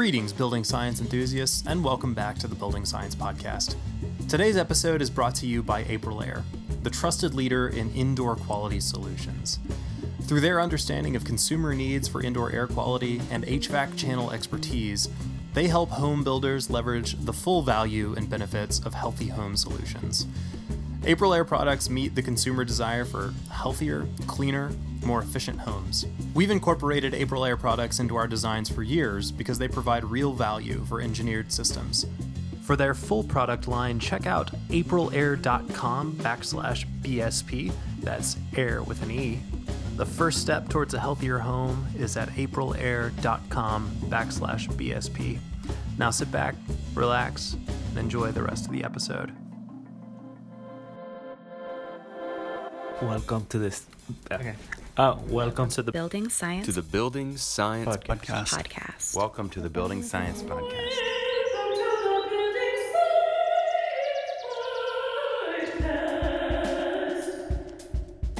Greetings, building science enthusiasts, and welcome back to the Building Science Podcast. Today's episode is brought to you by Aprilaire, the trusted leader in indoor quality solutions. Through their understanding of consumer needs for indoor air quality and HVAC channel expertise, they help home builders leverage the full value and benefits of healthy home solutions. Aprilaire products meet the consumer desire for healthier, cleaner, more efficient homes. We've incorporated Aprilaire products into our designs for years because they provide real value for engineered systems. For their full product line, check out aprilaire.com backslash BSP. That's air with an E. The first step towards a healthier home is at aprilaire.com backslash BSP. Now sit back, relax, and enjoy the rest of the episode. Welcome to this. Okay. Oh, welcome to the. Building Science to the Building Science Podcast. Podcast. Podcast. Welcome to the Building Science Podcast.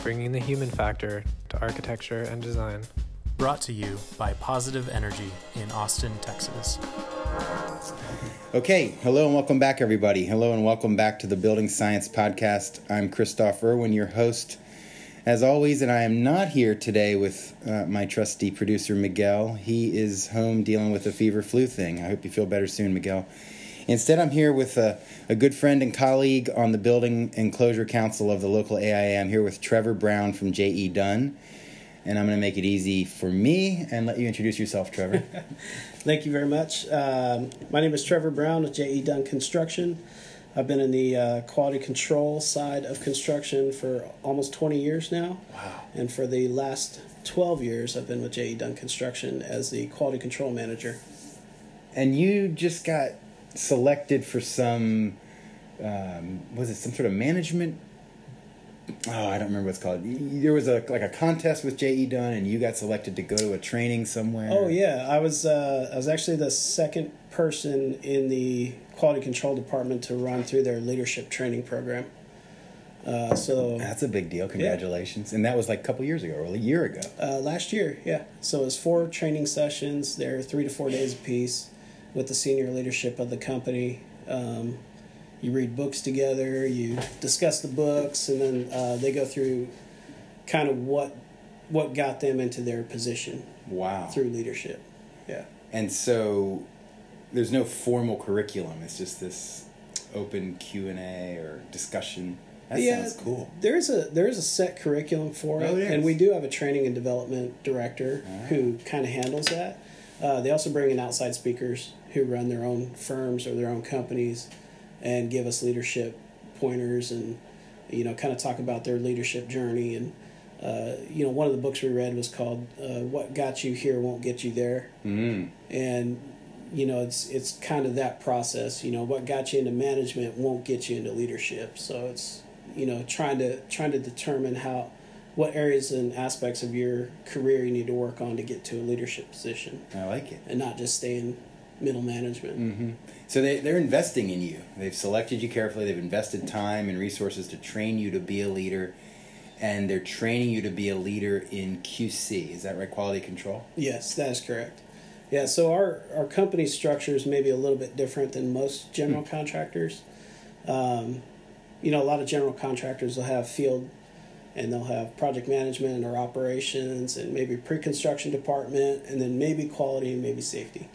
bringing the human factor to architecture and design. Brought to you by Positive Energy in Austin, Texas. Okay, hello and welcome back, everybody. Hello and welcome back to the Building Science Podcast. I'm Kristof Irwin, your host, as always, and I am not here today with uh, my trusty producer, Miguel. He is home dealing with a fever flu thing. I hope you feel better soon, Miguel. Instead, I'm here with a, a good friend and colleague on the Building Enclosure Council of the local AIA. I'm here with Trevor Brown from J.E. Dunn. And I'm going to make it easy for me and let you introduce yourself, Trevor. Thank you very much. Um, my name is Trevor Brown with J.E. Dunn Construction. I've been in the uh, quality control side of construction for almost 20 years now. Wow. And for the last 12 years, I've been with J.E. Dunn Construction as the quality control manager. and you just got selected for some um, was it some sort of management oh i don't remember what it's called there was a like a contest with je dunn and you got selected to go to a training somewhere Oh yeah, I was uh, I was actually the second person in the quality control department to run through their leadership training program. Uh, so that's a big deal congratulations and that was like a couple years ago or a year ago Uh, last year, yeah. So it was four training sessions. They're three to four days apiece with the senior leadership of the company. Um, you read books together, you discuss the books, and then uh, they go through kind of what what got them into their position wow through leadership. Yeah. and so there's no formal curriculum it's just this open q&a or discussion that sounds cool There is a there is a set curriculum for it, Oh, and we do have a training and development director Ah. who kind of handles that. Uh, they also bring in outside speakers who run their own firms or their own companies, and give us leadership pointers and you know kind of talk about their leadership journey. And uh, you know one of the books we read was called uh, "What Got You Here Won't Get You There." mm. and you know it's it's kind of that process you know what got you into management won't get you into leadership so it's you know trying to trying to determine how what areas and aspects of your career you need to work on to get to a leadership position i like it and not just stay in middle management hmm So they, they're investing in you. They've selected you carefully. They've invested time and resources to train you to be a leader, and they're training you to be a leader in QC. Is that right? Quality control. Yes, that is correct. Yeah, so our, our company structure is maybe a little bit different than most general contractors. Um, you know, a lot of general contractors will have field and they'll have project management or operations and maybe pre construction department and then maybe quality and maybe safety.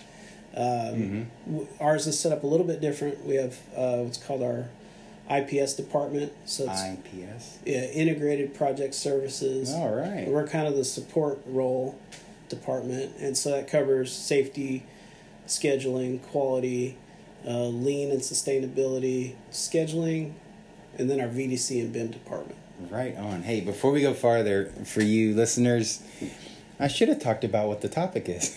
Um, w- Ours is set up a little bit different. We have uh, what's called our IPS department. So it's IPS. yeah, integrated project services. All right. We're kind of the support role department, and so that covers safety, scheduling, quality, uh, lean and sustainability, scheduling, and then our VDC and BIM department. Right on. Hey, before we go farther, for you listeners, I should have talked about what the topic is.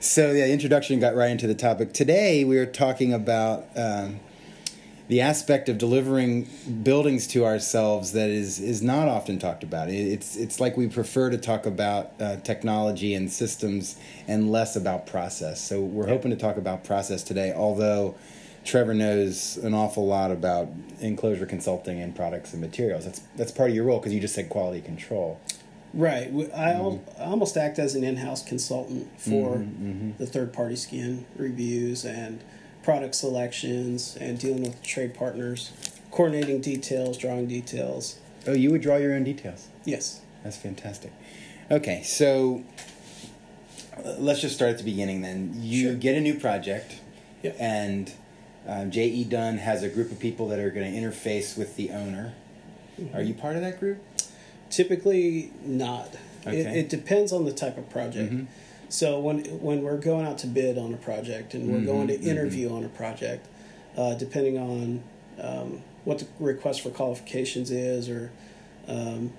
so the introduction got right into the topic. Today we are talking about um, the aspect of delivering buildings to ourselves that is is not often talked about. It- It's it's like we prefer to talk about uh, technology and systems and less about process. So we're hoping to talk about process today, although. Trevor knows an awful lot about enclosure consulting and products and materials. That's that's part of your role because you just said quality control. Right. I, al- Mm-hmm. Almost act as an in-house consultant for the third-party skin reviews and product selections and dealing with trade partners, coordinating details, drawing details. Oh, you would draw your own details. Yes. That's fantastic. Okay, so uh, let's just start at the beginning then. You Sure. get a new project, Yep. and um, J.E. Dunn has a group of people that are going to interface with the owner. Mm-hmm. Are you part of that group? Typically not. It, Okay. it depends on the type of project. Mhm. So when when we're going out to bid on a project and we're going to Mhm, mhm. interview on a project, uh, depending on um, what the request for qualifications is, or um,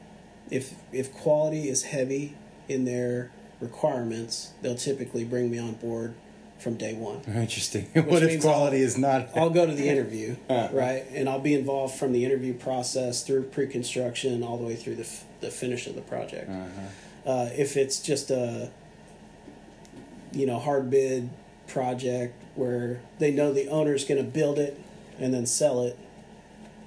if if quality is heavy in their requirements, they'll typically bring me on board from day one. Interesting. what if quality is not? I'll go to the interview, Uh-huh. right, and I'll be involved from the interview process through pre-construction all the way through the, f- the finish of the project. Uh-huh. Uh, if it's just a, you know, hard bid project where they know the owner's going to build it and then sell it,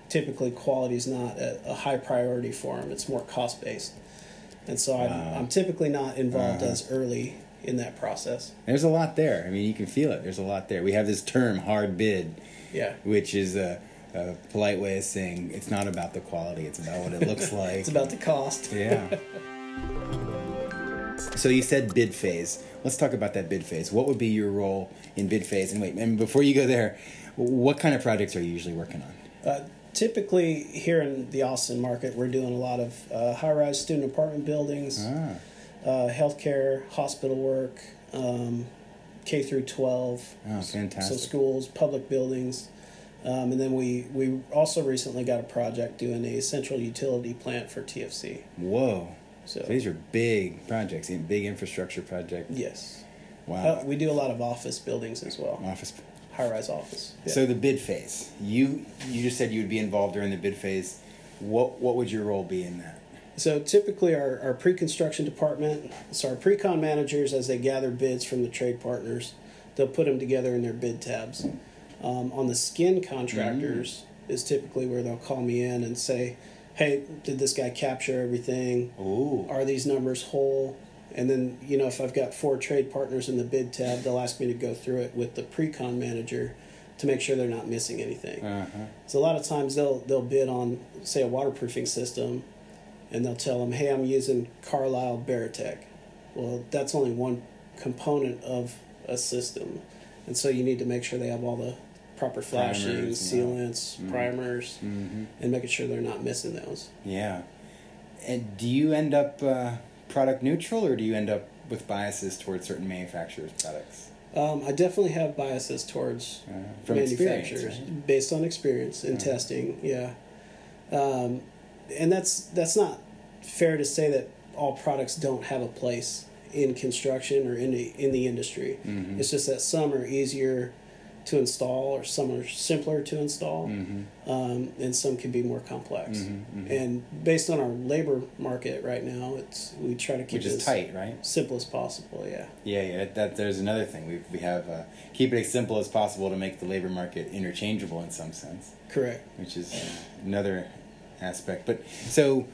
typically quality is not a, a high priority for them. It's more cost based, and so I'm, Wow. I'm typically not involved Uh-huh. as early in that process. There's a lot there. I mean, you can feel it. There's a lot there. We have this term, hard bid, Yeah, which is a, a polite way of saying it's not about the quality. It's about what it looks like. it's about the cost. Yeah. so you said bid phase. Let's talk about that bid phase. What would be your role in bid phase? And wait, and before you go there, what kind of projects are you usually working on? Uh, typically, here in the Austin market, we're doing a lot of uh, high-rise student apartment buildings, Ah, uh, healthcare, hospital work, um, K through twelve. Oh, So fantastic. schools, public buildings, um, and then we we also recently got a project doing a central utility plant for TFC. whoa. So So these are big projects, big infrastructure projects. yes, Wow. Uh, we do a lot of office buildings as well, Office. high-rise office. Yeah. So the bid phase. You you just said you would be involved during the bid phase. What what would your role be in that? So typically, our, our pre-construction department, so our pre-con managers, as they gather bids from the trade partners, they'll put them together in their bid tabs. Um, on the skin contractors is typically where they'll call me in and say, "Hey, did this guy capture everything? Ooh. Are these numbers whole?" And then you know, if I've got four trade partners in the bid tab, they'll ask me to go through it with the pre-con manager to make sure they're not missing anything. Uh-huh. So a lot of times they'll they'll bid on say a waterproofing system, and they'll tell them, "Hey, I'm using Carlisle Barritech." Well, that's only one component of a system, and so you need to make sure they have all the proper flashing, Primers, yeah. sealants, Mhm. primers, Mm-hmm. and making sure they're not missing those. Yeah. And do you end up uh, product neutral, or do you end up with biases towards certain manufacturers' products? Um, I definitely have biases towards Uh, from manufacturers right? based on experience and Uh-huh. testing. Yeah, um, and that's that's not fair to say that all products don't have a place in construction or in the in the industry. Mhm. It's just that some are easier to install or some are simpler to install, Mhm. um, and some can be more complex. Mhm, mhm. And based on our labor market right now, it's we try to keep Which it as tight, right? simple as possible. Yeah. Yeah, yeah. That there's another thing we we have uh, keep it as simple as possible to make the labor market interchangeable in some sense, Correct. which is another aspect. But so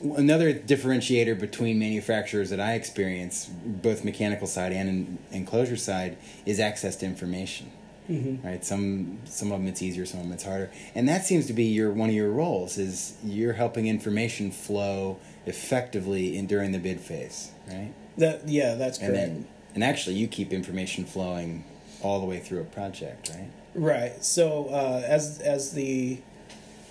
another differentiator between manufacturers that I experience, both mechanical side and enclosure side, is access to information. Mm-hmm. Right. Some some of them it's easier, some of them it's harder, and that seems to be your one of your roles is you're helping information flow effectively in during the bid phase, right? That yeah, that's And then and actually you keep information flowing all the way through a project, right? Right. So uh, as as the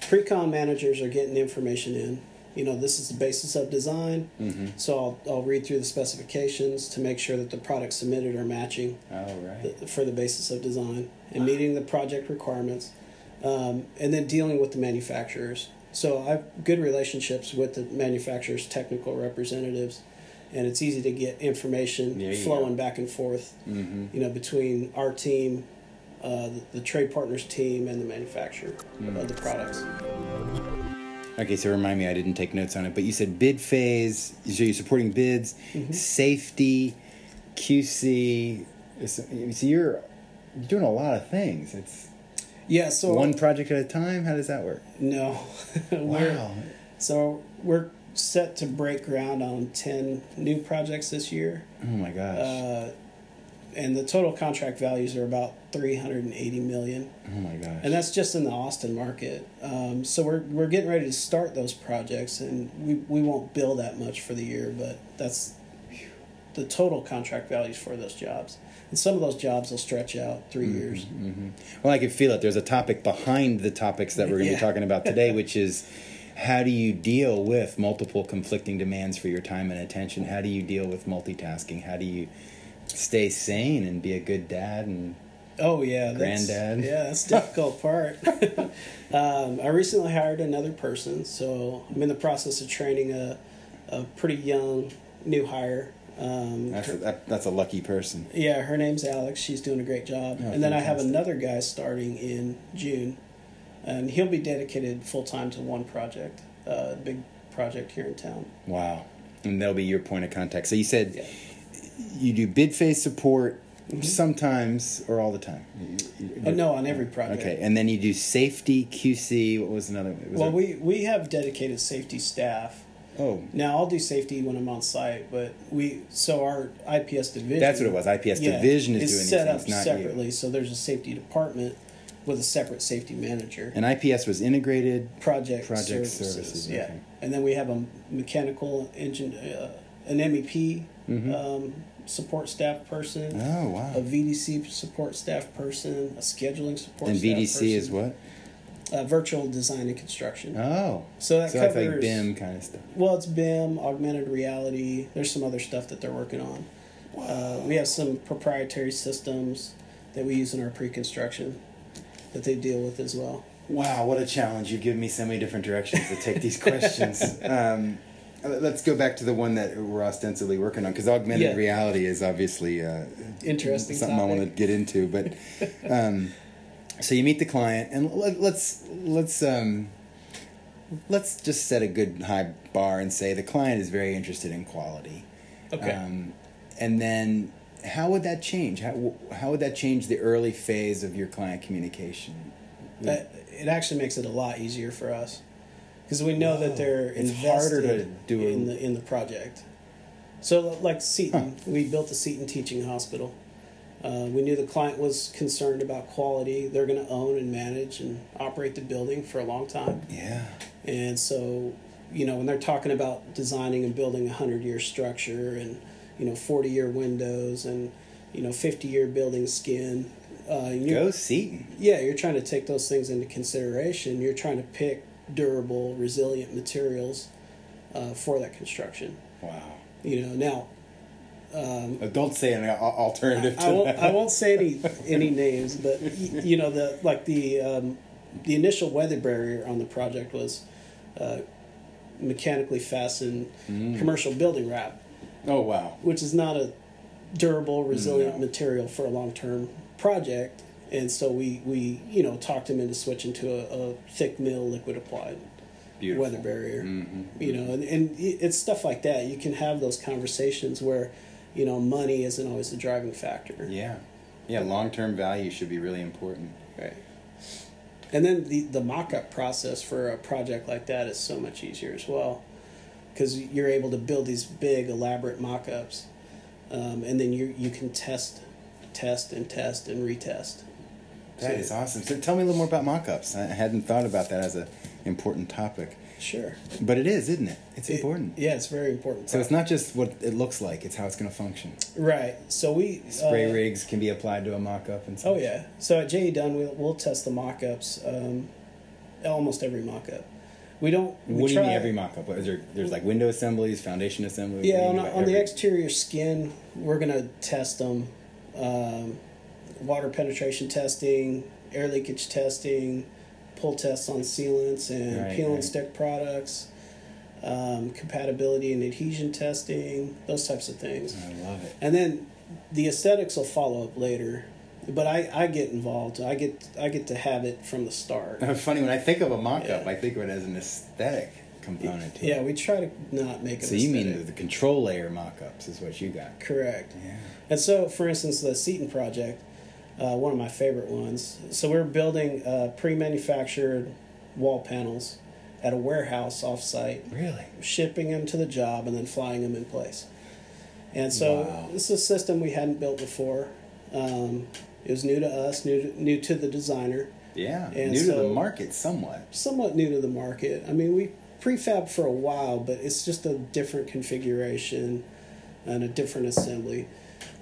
pre-con managers are getting information in, you know, this is the basis of design. Mm-hmm. So I'll, I'll read through the specifications to make sure that the products submitted are matching Oh right. the, for the basis of design and meeting the project requirements, um, and then dealing with the manufacturers. So I have good relationships with the manufacturers' technical representatives, and it's easy to get information you flowing go. back and forth Mm-hmm. you know, between our team, uh, the, the trade partners team, and the manufacturer Mm. of the products. Okay, so remind me, I didn't take notes on it, but you said bid phase. So you're supporting bids, Mm-hmm. safety, QC. So you're you're doing a lot of things. It's Yeah. So one project at a time. How does that work? no, Wow. so we're set to break ground on 10 new projects this year. Oh my gosh. Uh, and the total contract values are about 380 million. oh my gosh. And that's just in the Austin market. Um, so we're, we're getting ready to start those projects, and we, we won't bill that much for the year, but that's the total contract values for those jobs. And some of those jobs will stretch out 3 Mm-hmm. years. Well, I can feel it. There's a topic behind the topics that we're going to Yeah. be talking about today, which is how do you deal with multiple conflicting demands for your time and attention? How do you deal with multitasking? How do you stay sane and be a good dad? And Oh yeah, that's, Granddad. Yeah, that's the difficult part. um, I recently hired another person, so I'm in the process of training a, a pretty young new hire. Um, that's a, that, that's a lucky person. yeah, her name's Alex. She's doing a great job. Oh, and then I have another guy starting in June, and he'll be dedicated full time to one project, uh, a big project here in town. Wow. And they'll be your point of contact. So you said Yeah. You do bid phase support sometimes or all the time? Oh, no, on every project. Okay, and then you do safety, QC. What was another? Was Well, there- we, we have dedicated safety staff. oh, Now I'll do safety when I'm on site, but we so our IPS division. that's what it was. IPS division is, doing set these up things, not separately. you. So there's a safety department with a separate safety manager. And IPS was integrated. project, Project services, services, yeah. okay. And then we have a mechanical engine, uh, an MEP um, support staff person, Mm-hmm. Oh wow. a VDC support staff person, a scheduling support. And staff VDC is what? Uh, virtual design and construction. Oh, So that so that's like BIM kind of stuff. Well, it's BIM, augmented reality. There's some other stuff that they're working on. Uh, we have some proprietary systems that we use in our pre-construction that they deal with as well. Wow, what a challenge! You've given me so many different directions to take these questions. Um, let's go back to the one that we're ostensibly working on because augmented Yeah. reality is obviously uh, Interesting something I want to get into. But um, so you meet the client, and let, let's let's um, let's just set a good high bar and say the client is very interested in quality. Okay. Um, and then how would that change? How how would that change the early phase of your client communication? That, it actually makes it a lot easier for us because we know that they're It's invested harder to do in the in the project. So, like Seton, we built the Seton Teaching Hospital. Uh, we knew the client was concerned about quality. They're going to own and manage and operate the building for a long time. Yeah. And so, you know, when they're talking about designing and building a hundred year structure and, you know, forty year windows and, you know, fifty year building skin, uh, Go Seton. yeah, you're trying to take those things into consideration. You're trying to pick durable, resilient materials uh, for that construction. Wow. You know, now um, Uh, Don't say an al- alternative to I won't. I won't say any any names, but you know the like the um, the initial weather barrier on the project was uh, mechanically fastened Mm. commercial building wrap, Oh wow. which is not a durable, resilient No. material for a long term project. And so we, we you know talked him into switching to a, a thick mill liquid applied Beautiful. weather barrier. Mhm. You know, and, and it's stuff like that. You can have those conversations where, you know, money isn't always the driving factor. Yeah. Yeah. Long term value should be really important. Right. And then the, the mock up process for a project like that is so much easier as well. Because you're able to build these big, elaborate mock ups. Um, and then you, you can test, test, and test and retest. That So- is awesome. So tell me a little more about mock-ups. I hadn't thought about that as an important topic, Sure. but it is, isn't it? It's It- important. yeah, it's very important. So it's not just what it looks like; it's how it's going to function. Right. So we. Spray uh, rigs can be applied to a mock-up and. Oh yeah. So at JE Dunn, we'll, we'll test the mock-ups, um, almost every mock-up. We don't. We What do you mean every mock-up? There, there's like window assemblies, foundation assemblies. Yeah, on, you mean by on the exterior skin, we're gonna test them. Um, water penetration testing, air leakage testing, pull tests on sealants and Right, peel right. and stick products, um, compatibility and adhesion testing, those types of things. I love it. And then the aesthetics will follow up later. But I, I get involved. I get I get to have it from the start. It's funny when I think of a mock-up, Yeah. I think of it as an aesthetic component. To Yeah, it. we try to not make it. So you mean the, the control layer mock-ups is what you got? correct? Yeah. And so, for instance, the Seton project, uh, one of my favorite ones. So we're building uh, pre-manufactured wall panels, at a warehouse offsite, Really? shipping them to the job, and then flying them in place. And so Wow. this is a system we hadn't built before. Um, it was new to us, new to, new to the designer, Yeah. And New to the market somewhat. somewhat new to the market. I mean, we prefab for a while, but it's just a different configuration and a different assembly.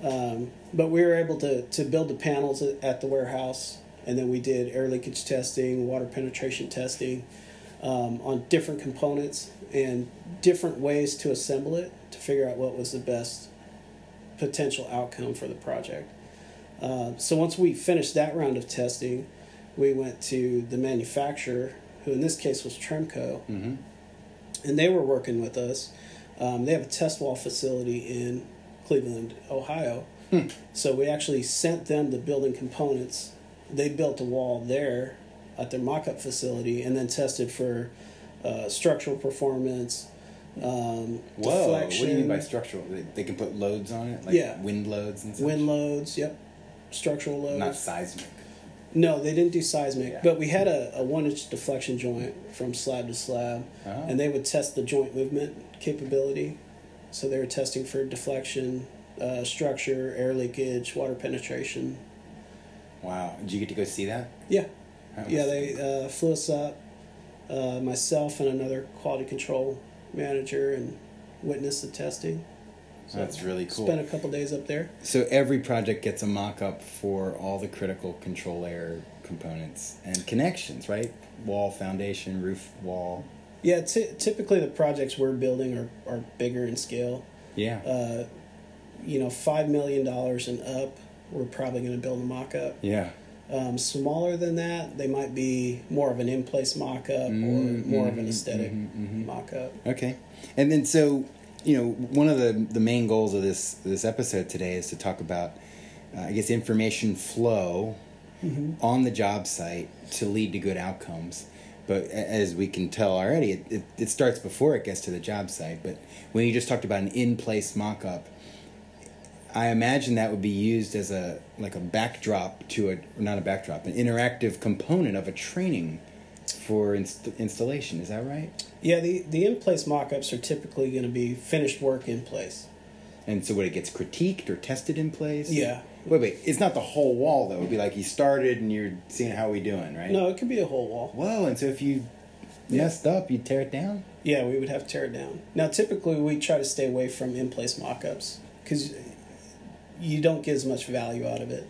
Um, but we were able to, to build the panels at the warehouse, and then we did air leakage testing, water penetration testing um, on different components and different ways to assemble it to figure out what was the best potential outcome for the project. Uh, so once we finished that round of testing, we went to the manufacturer, who in this case was Tremco, Mm-hmm. and they were working with us. Um, they have a test wall facility in Cleveland, Ohio. So we actually sent them the building components. They built a wall there at their mock-up facility, and then tested for uh, structural performance. Um, Whoa. What do you mean by structural? They, they can put loads on it? Like Yeah. wind loads and wind loads? Yep, structural loads. Not seismic. No, they didn't do seismic, Yeah. but we had a, a one inch deflection joint from slab to slab, Oh. and they would test the joint movement capability. So they were testing for deflection, uh, structure, air leakage, water penetration. Wow. Did you get to go see that? Yeah, That yeah, they uh, flew us up, uh, myself and another quality control manager, and witnessed the testing. So That's really cool. Spent a couple days up there. So every project gets a mock-up for all the critical control layer components and connections, right? Wall, foundation, roof, wall. Yeah, ty- typically the projects we're building are, are bigger in scale. Yeah. uh, you know, five million dollars and up, we're probably going to build a mock-up. yeah. Um, smaller than that, they might be more of an in-place mock-up Mm, or more of an mhm, aesthetic mhm, mhm. mock-up. Okay. And then so, you know, one of the the main goals of this this episode today is to talk about uh, I guess information flow on the job site to lead to good outcomes. But as we can tell already, it, it, it starts before it gets to the job site. But when you just talked about an in-place mock-up, I imagine that would be used as a like a backdrop to a not a backdrop, an interactive component of a training for inst- installation. Is that right? Yeah, the the in-place mock-ups are typically going to be finished work in place. And so, what it gets critiqued or tested in place? Yeah. Wait, wait. It's not the whole wall though. It'd be like you started and you're seeing how we doing, right? No, it could be a whole wall. Whoa! And so if you messed up, you tear it down. Yeah, we would have to tear it down. Now, typically, we try to stay away from in-place mock-ups because you don't get as much value out of it.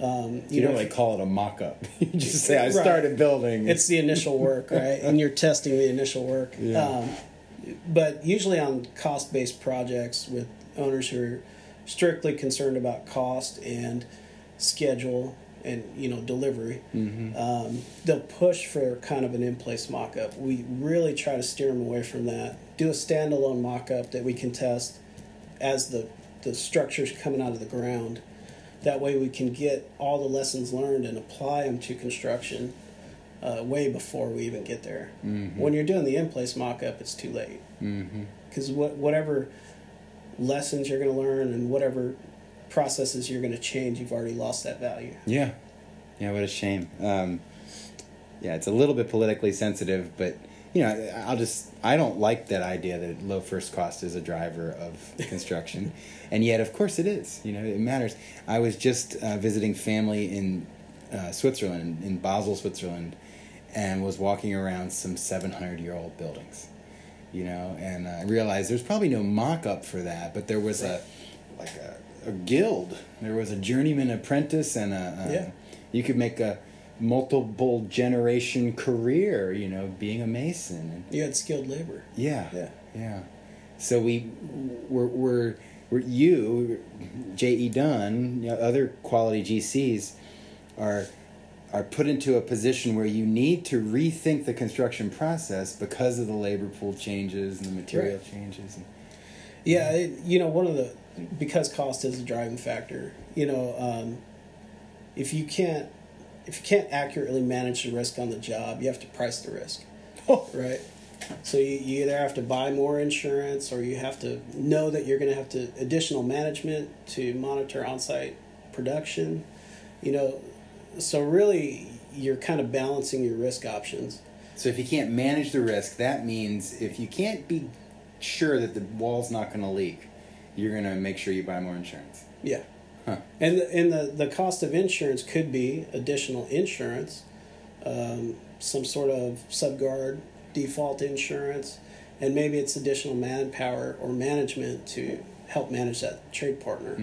Um, You, don't know, really call it a mock-up. you just say, "I Right. started building." it's the initial work, right? And you're testing the initial work. Yeah. Um, but usually on cost based projects with owners who are strictly concerned about cost and schedule and you know delivery, um, they'll push for kind of an in place mock up. We really try to steer them away from that. Do a standalone mock up that we can test as the the structure's coming out of the ground. That way we can get all the lessons learned and apply them to construction uh, way before we even get there. When you're doing the in-place mock-up, it's too late because what whatever lessons you're going to learn and whatever processes you're going to change, you've already lost that value. Yeah, yeah. What a shame. Um, yeah, it's a little bit politically sensitive, but you know, I'll just I don't like that idea that low first cost is a driver of construction, and yet of course it is. You know, it matters. I was just uh, visiting family in uh, Switzerland, in Basel, Switzerland, and was walking around some seven hundred year old buildings. You know, and I realized there's probably no mock up for that, but there was a like a, a guild. There was a journeyman apprentice and a, a Yeah. you could make a multiple generation career, you know, being a mason. You had skilled labor. yeah, Yeah. yeah. So we, we're, we're, we're you, J. E. Dunn, you know, other quality GCs, are are put into a position where you need to rethink the construction process because of the labor pool changes and the material Right. changes. And, Yeah, it, you know, one of the because cost is a driving factor. You know, um, if you can't if you can't accurately manage the risk on the job, you have to price the risk, right? So you, you either have to buy more insurance or you have to know that you're going to have to additional management to monitor on-site production. You know, so really you're kind of balancing your risk options. So if you can't manage the risk, that means if you can't be sure that the wall's not going to leak, you're going to make sure you buy more insurance. Yeah. Huh. And the, and the, the cost of insurance could be additional insurance, um, some sort of subguard default insurance, and maybe it's additional manpower or management to help manage that trade partner.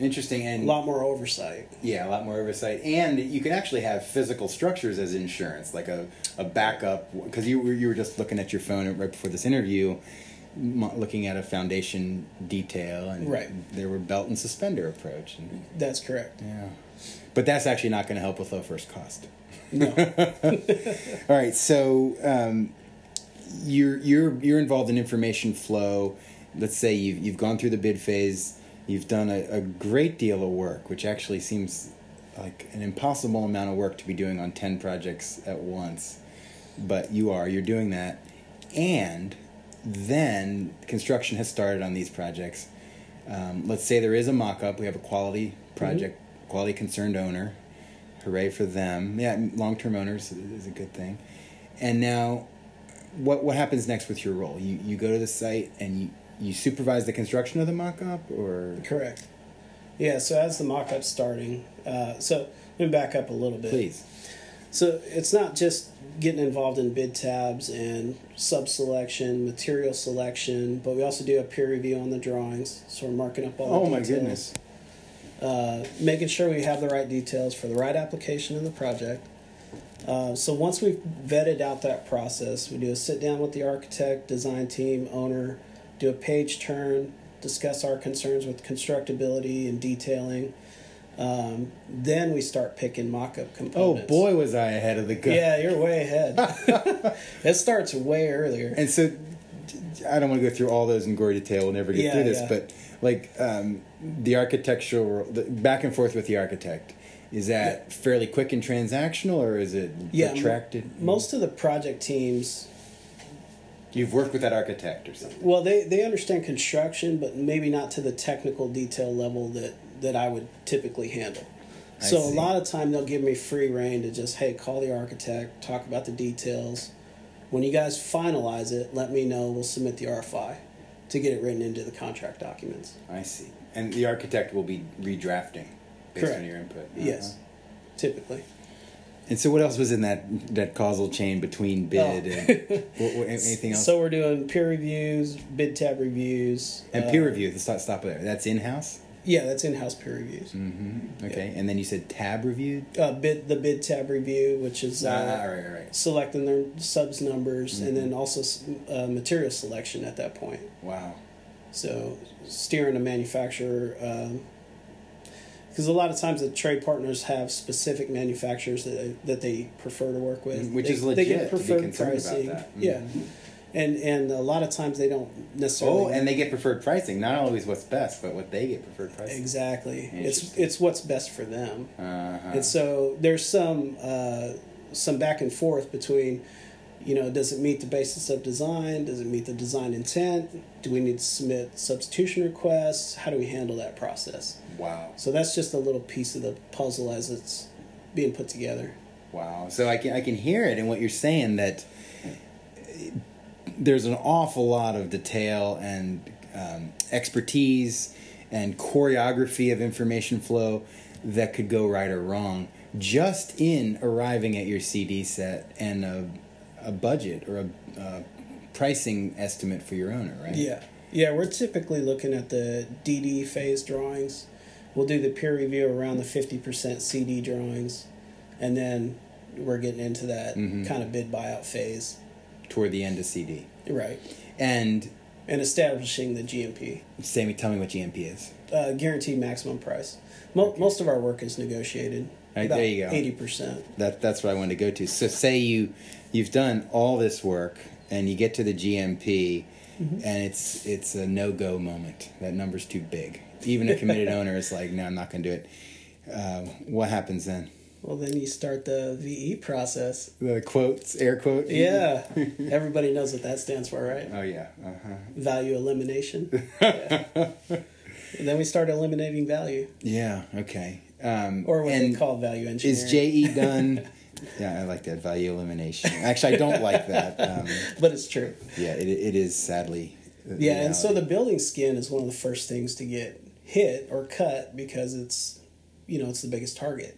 Interesting, and A lot more oversight. yeah, a lot more oversight, and you can actually have physical structures as insurance, like a, a backup. Because you were you were just looking at your phone right before this interview, looking at a foundation detail, and Right. there were belt and suspender approach, and That's correct. yeah, but that's actually not going to help with low first cost. No. All right, so um, you're you're you're involved in information flow. Let's say you've you've gone through the bid phase. You've done a, a great deal of work, which actually seems like an impossible amount of work to be doing on ten projects at once. But you are you're doing that, and then construction has started on these projects. Um, let's say there is a mock-up. We have a quality project, quality concerned owner. Hooray for them! Yeah, long-term owners is a good thing. And now, what what happens next with your role? You you go to the site and you you supervise the construction of the mock-up, or Correct. Yeah, so as the mock up's starting, uh, so let me back up a little bit. please. So it's not just getting involved in bid tabs and sub selection, material selection, but we also do a peer review on the drawings. So we're marking up all Oh my details. goodness! Uh, making sure we have the right details for the right application of the project. Uh, so once we've vetted out that process, we do a sit down with the architect, design team, owner, do a page turn, discuss our concerns with constructability and detailing. Um, then we start picking mock-up components. Oh boy, was I ahead of the gun! Yeah, you're way ahead. it starts way earlier. And so, I don't want to go through all those in gory detail. We'll never get Yeah, through this, yeah. but like um, the architectural, the back and forth with the architect, is that fairly quick and transactional, or is it protracted? Most of the project teams, You've worked with that architect or something. well, they, they understand construction, but maybe not to the technical detail level that, that I would typically handle. I So a lot of time they'll give me free reign to just hey call the architect, talk about the details. When you guys finalize it, let me know. We'll submit the RFI to get it written into the contract documents. I see. And the architect will be redrafting based Correct. on your input. Yes, Uh-huh. typically. And so, what else was in that that causal chain between bid and what, what, anything else? Oh. So we're doing peer reviews, bid tab reviews, and uh, peer review. Let's stop, stop there. That's in house. Yeah, that's in-house peer reviews. Mm-hmm. Okay. And then you said tab review. Uh, bid the bid tab review, which is uh, Ah, all right, all right. selecting their subs numbers, and Mm-hmm. then also uh, material selection at that point. Wow. So steering a manufacturer, because a lot of times the trade partners have specific manufacturers that that they prefer to work with, Which They- is they legit get to be preferred about pricing. that. Mm. Yeah, and and a lot of times they don't necessarily. Oh, and they get preferred pricing. Not always what's best, but what they get preferred pricing. exactly. It's it's what's best for them. Uh-huh. And so there's some uh, some back and forth between, you know, does it meet the basis of design? Does it meet the design intent? Do we need to submit substitution requests? How do we handle that process? wow. So that's just a little piece of the puzzle as it's being put together. Wow. So I can I can hear it in what you're saying that there's an awful lot of detail and um, expertise and choreography of information flow that could go right or wrong just in arriving at your CD set and a, a budget or a, a pricing estimate for your owner, right? Yeah. Yeah, we're typically looking at the DD phase drawings. We'll do the peer review around the 50% CD drawings. And then we're getting into that Mhm. kind of bid buyout phase. Toward the end of CD. Right. And And establishing the GMP. say me, tell me what GMP is. uh, guaranteed maximum price. Mo- Most of our work is negotiated. Right, about there you go. Eighty percent. That that's what I wanted to go to. So say you you've done all this work and you get to the GMP and it's it's a no go moment. That number's too big. Even a committed owner is like, no, I'm not going to do it. Uh, what happens then? Well, then you start the VE process. The quotes, air quote. Yeah, everybody knows what that stands for, right? Oh yeah. Uh-huh. Value elimination. Yeah. Then we start eliminating value, Yeah. Okay. Um, or what and they call value engineering. is JE Dunn Yeah, I like that value elimination. Actually, I don't like that. Um, but it's true. yeah, it, it is sadly. the Yeah, and so the building skin is one of the first things to get hit or cut because it's, you know, it's the biggest target.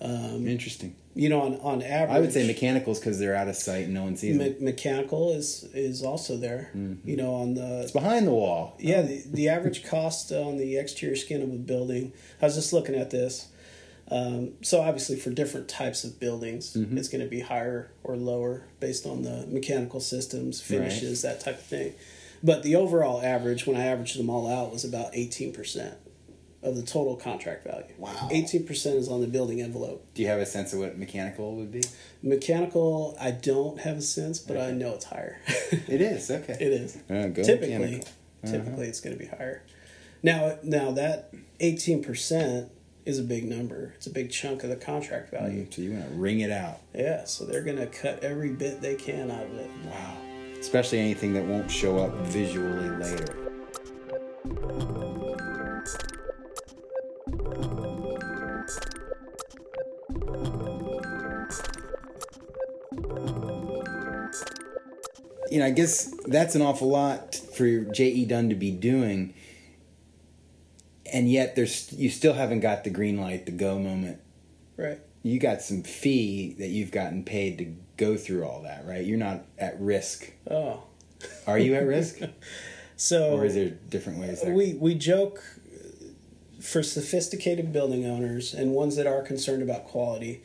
Um, interesting. you know, on on average, I would say mechanicals because they're out of sight and no one sees them. me- mechanical is is also there. Mm-hmm. You know, on the It's behind the wall. Yeah, the, the average cost on the exterior skin of a building. I was just looking at this. Um, so obviously, for different types of buildings, Mm-hmm. it's going to be higher or lower based on the mechanical systems, finishes, that type of thing. But the overall average, when I averaged them all out, was about eighteen percent of the total contract value. Wow. eighteen percent is on the building envelope. Do you have a sense of what mechanical would be? Mechanical, I don't have a sense, but I know it's higher. It is okay. It is. Uh, typically, mechanical. typically it's going to be higher. Now, now that eighteen percent is a big number. It's a big chunk of the contract mm, value. So you want to wring it out. Yeah, so they're going to cut every bit they can out of it. Wow. Especially anything that won't show up visually later. You know, I guess that's an awful lot for J.E. Dunn to be doing, and yet there's you still haven't got the green light, the go moment Right. you got some fee that you've gotten paid to go through all that, right? You're not at risk. Oh, Are you at risk? so or is there different ways there? we we joke uh, for sophisticated building owners and ones that are concerned about quality,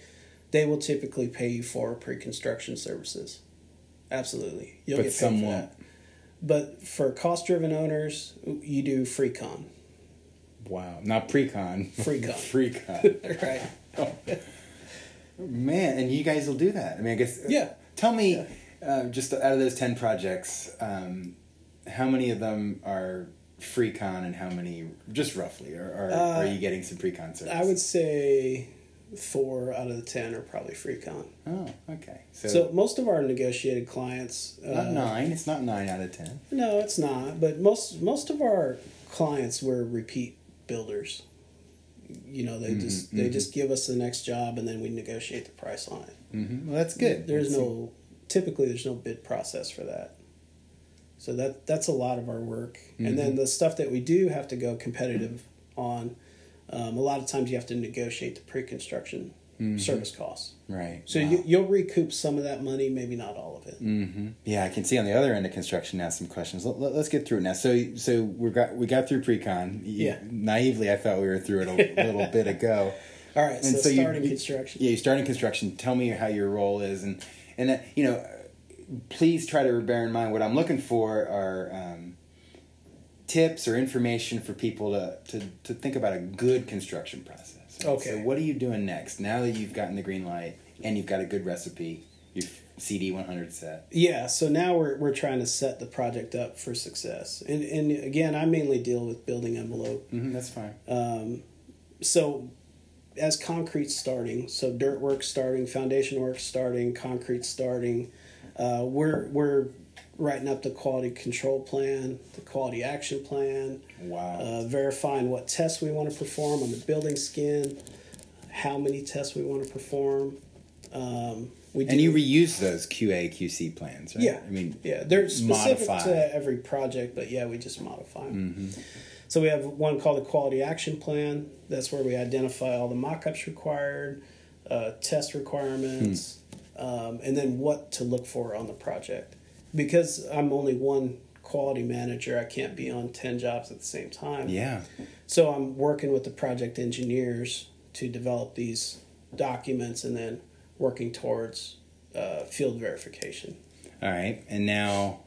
they will typically pay you for pre-construction services. Absolutely, you'll but get paid some for that. But for cost-driven owners, you do free con. Wow. Not pre-con. Free-con. Free-con. Right. Man, and you guys will do that. I mean, I guess. Yeah. Tell me, uh, just out of those 10 projects, um, how many of them are free con and how many, just roughly, are, are, are you getting some pre-con service? Uh, I would say four out of the ten are probably free con. Oh, okay. So, So most of our negotiated clients, uh, not nine. It's not nine out of 10. no, it's not. But most most of our clients were repeat builders. You know, they just they just give us the next job and then we negotiate the price on it. hmm Well, that's good. There's That's- no typically there's no bid process for that. So that that's a lot of our work. And then the stuff that we do have to go competitive on. Um, a lot of times you have to negotiate the pre-construction service costs. Right. So Wow. you, you'll recoup some of that money, maybe not all of it. hmm Yeah, I can see on the other end of construction now some questions. Let, us get through it now. So, so we got we got through pre-con. Yeah. Naively, I thought we were through it a little bit ago. All right, And so, you- starting you, construction. Yeah, you starting construction. Tell me how your role is, and and uh, you know, please try to bear in mind what I'm looking for are um, tips or information for people to, to to think about a good construction process. Okay. So, what are you doing next now that you've gotten the green light and you've got a good recipe? Your CD 100 set. Yeah, so now we're we're trying to set the project up for success. And and again, I mainly deal with building envelope. hmm that's fine. Um, so as concrete starting, so dirt work starting, foundation work starting, concrete starting, uh, we're we're writing up the quality control plan, the quality action plan, Wow. uh, verifying what tests we want to perform on the building skin, how many tests we want to perform. Um, we And do- you reuse those QA QC plans, right? Yeah. I mean, yeah, they're specific modify. to every project, but yeah, we just modify them. Mm-hmm. So we have one called the quality action plan. That's where we identify all the mock-ups required, uh, test requirements, Hmm. um, and then what to look for on the project. Because I'm only one quality manager, I can't be on ten jobs at the same time. yeah. So I'm working with the project engineers to develop these documents and then working towards uh, field verification. All right. And now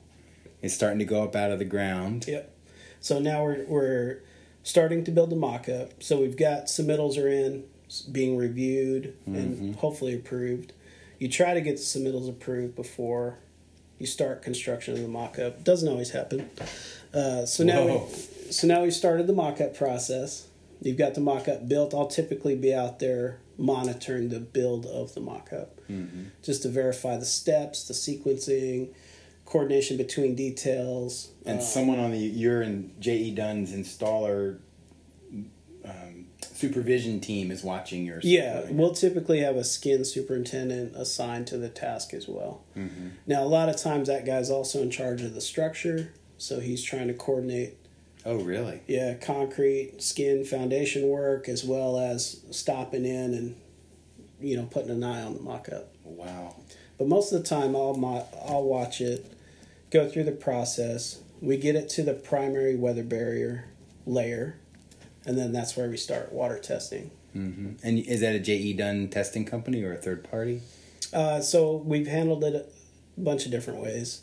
it's starting to go up out of the ground. Yep. So now we're we're starting to build the mock-up. So we've got submittals are in, being reviewed and hopefully approved. You try to get the submittals approved before you start construction of the mock-up. Doesn't always happen. Uh, so now Whoa. we, so now we started the mock-up process. You've got the mock-up built. I'll typically be out there monitoring the build of the mock-up, just to verify the steps, the sequencing, coordination between details. And uh, someone on the you're in JE Dunn's installer um, supervision team is watching your. Yeah, we'll typically have a skin superintendent assigned to the task as well. Mm-hmm. Now, a lot of times that guy's also in charge of the structure, so he's trying to coordinate, Oh, really? yeah, concrete, skin, foundation work, as well as stopping in and, you know, putting an eye on the mock up. Wow. But most of the time, I'll mo- I'll watch it, go through the process. We get it to the primary weather barrier layer, and then that's where we start water testing. And is that a JE Dunn testing company or a third party? Uh, so we've handled it a bunch of different ways.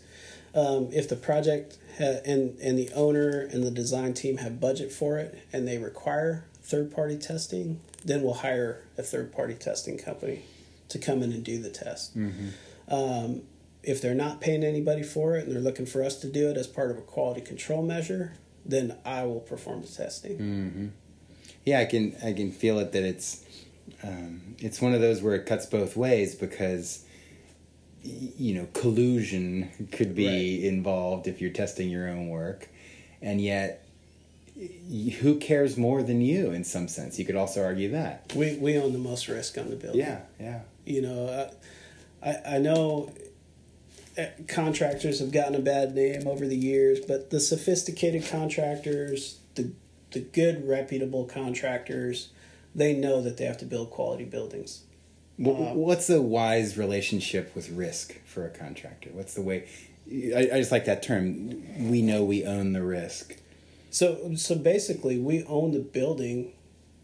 Um, if the project ha- and and the owner and the design team have budget for it and they require third party testing, then we'll hire a third party testing company to come in and do the test. Um, if they're not paying anybody for it and they're looking for us to do it as part of a quality control measure, then I will perform the testing. Yeah, I can I can feel it that it's um, it's one of those where it cuts both ways because you know collusion could be involved if you're testing your own work, and yet who cares more than you in some sense? You could also argue that. We we own the most risk on the building. Yeah, yeah. you know I, I, I know uh, contractors have gotten a bad name over the years but the sophisticated contractors the the good reputable contractors they know that they have to build quality buildings What's the wise relationship with risk for a contractor? What's the way? I, I just like that term. We know we own the risk. so so basically we own the building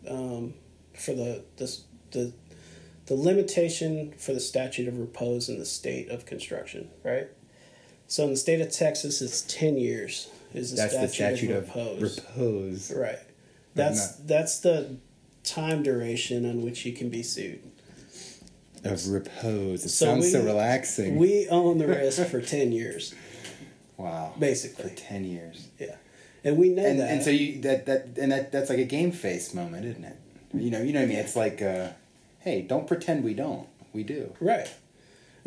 um, for the the the the limitation for the statute of repose in the state of construction right so in the state of texas it's 10 years is the That's statute, the statute of of repose repose. Right. That's that's the time duration on which you can be sued. Of repose. It So sounds we- so relaxing. We own the risk for ten years, wow. basically. For ten years. Yeah, and we know And that. and so you that that and that that's like a game face moment, isn't it? You know, you know what I mean. It's like, uh, hey, don't pretend we don't. We do. right,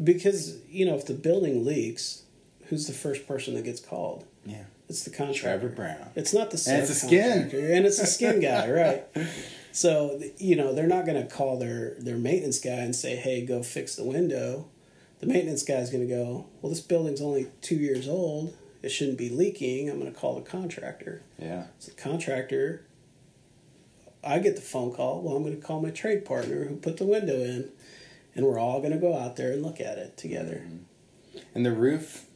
because you know if the building leaks, who's the first person that gets called? Yeah. It's the contractor. Trevor Brown. It's not the And it's a skin. and it's a skin guy, right? So you know they're not going to call their their maintenance guy and say, "Hey, go fix the window." The maintenance guy is going to go, "Well, this building's only two years old. It shouldn't be leaking. I'm going to call the contractor." Yeah. So the contractor, I get the phone call. Well, I'm going to call my trade partner who put the window in, and we're all going to go out there and look at it together. And the roof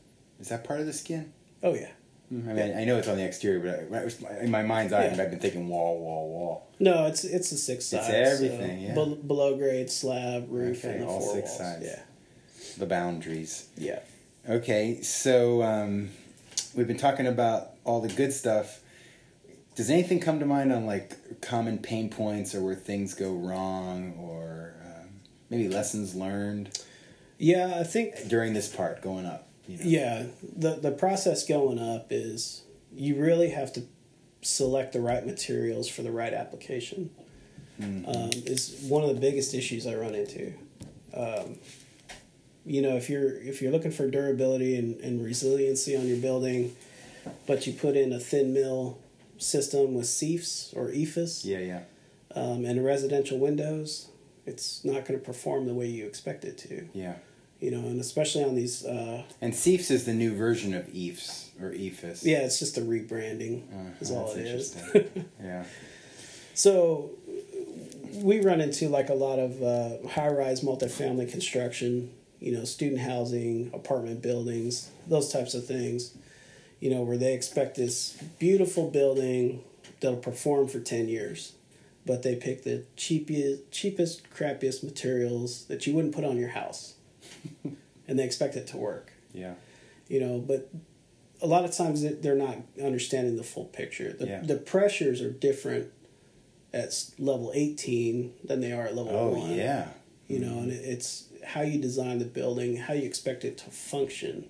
is that part of the skin? Oh yeah. I mean, I know it's on the exterior, but I, in my mind's eye, Yeah. I've been thinking wall, wall, wall. No, it's it's the six sides. It's everything, so yeah. bel- below grade slab roof Okay, and the all four six walls. sides. Yeah, The boundaries. yeah. Okay, so um, we've been talking about all the good stuff. Does anything come to mind on like common pain points or where things go wrong or um, maybe lessons learned Yeah, I think during this part going up? You know? yeah the the process going up is you really have to select the right materials for the right application. Mm-hmm. Um, is one of the biggest issues I run into. Um, you know, if you're if you're looking for durability and, and resiliency on your building, but you put in a thin mill system with CEFs or EFIS, Yeah, yeah. um, and residential windows, it's not going to perform the way you expect it to. Yeah. You know, and especially on these, uh, And CEFS is the new version of EFS or EFIS. yeah, it's just a rebranding, Uh, is all it is. yeah. So we run into like a lot of uh, high-rise multifamily construction, you know, student housing, apartment buildings, those types of things. You know, where they expect this beautiful building that'll perform for ten years, but they pick the cheapest, cheapest, crappiest materials that you wouldn't put on your house, and they expect it to work. Yeah. You know, but a lot of times they- they're not understanding the full picture. The Yeah. the pressures are different at level 18 than they are at level Oh, 1 yeah. you know mm-hmm. and it's how you design the building how you expect it to function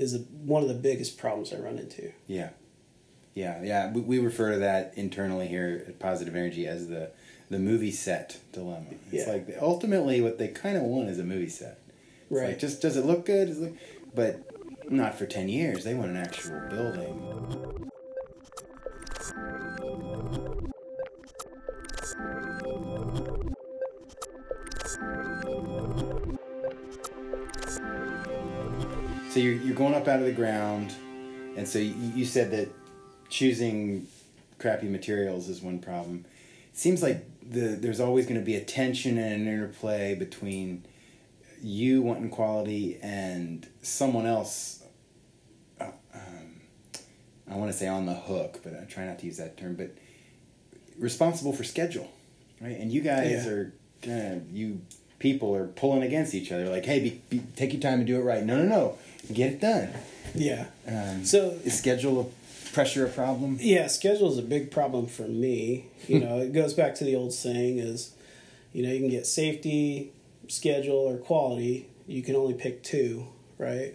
is a, one of the biggest problems i run into Yeah, yeah, yeah. We, we refer to that internally here at Positive Energy as the the movie set dilemma. It's Yeah. like ultimately what they kind of want is a movie set. It's Right. Like, just does it look good? It look, but not for ten years. They want an actual building. So you're you're going up out of the ground, and so you, you said that choosing crappy materials is one problem. It seems like the there's always going to be a tension and an interplay between you wanting quality and someone else. Uh, um, I want to say on the hook, but I try not to use that term. But responsible for schedule, right? And you guys Yeah. are kind of you people are pulling against each other. Like, hey, be, be, take your time and do it right. No, no, no, get it done. Yeah. Um, So- is schedule a pressure a problem? Yeah, schedule is a big problem for me. You know, it goes back to the old saying is, you know, you can get safety, schedule, or quality. You can only pick two, right?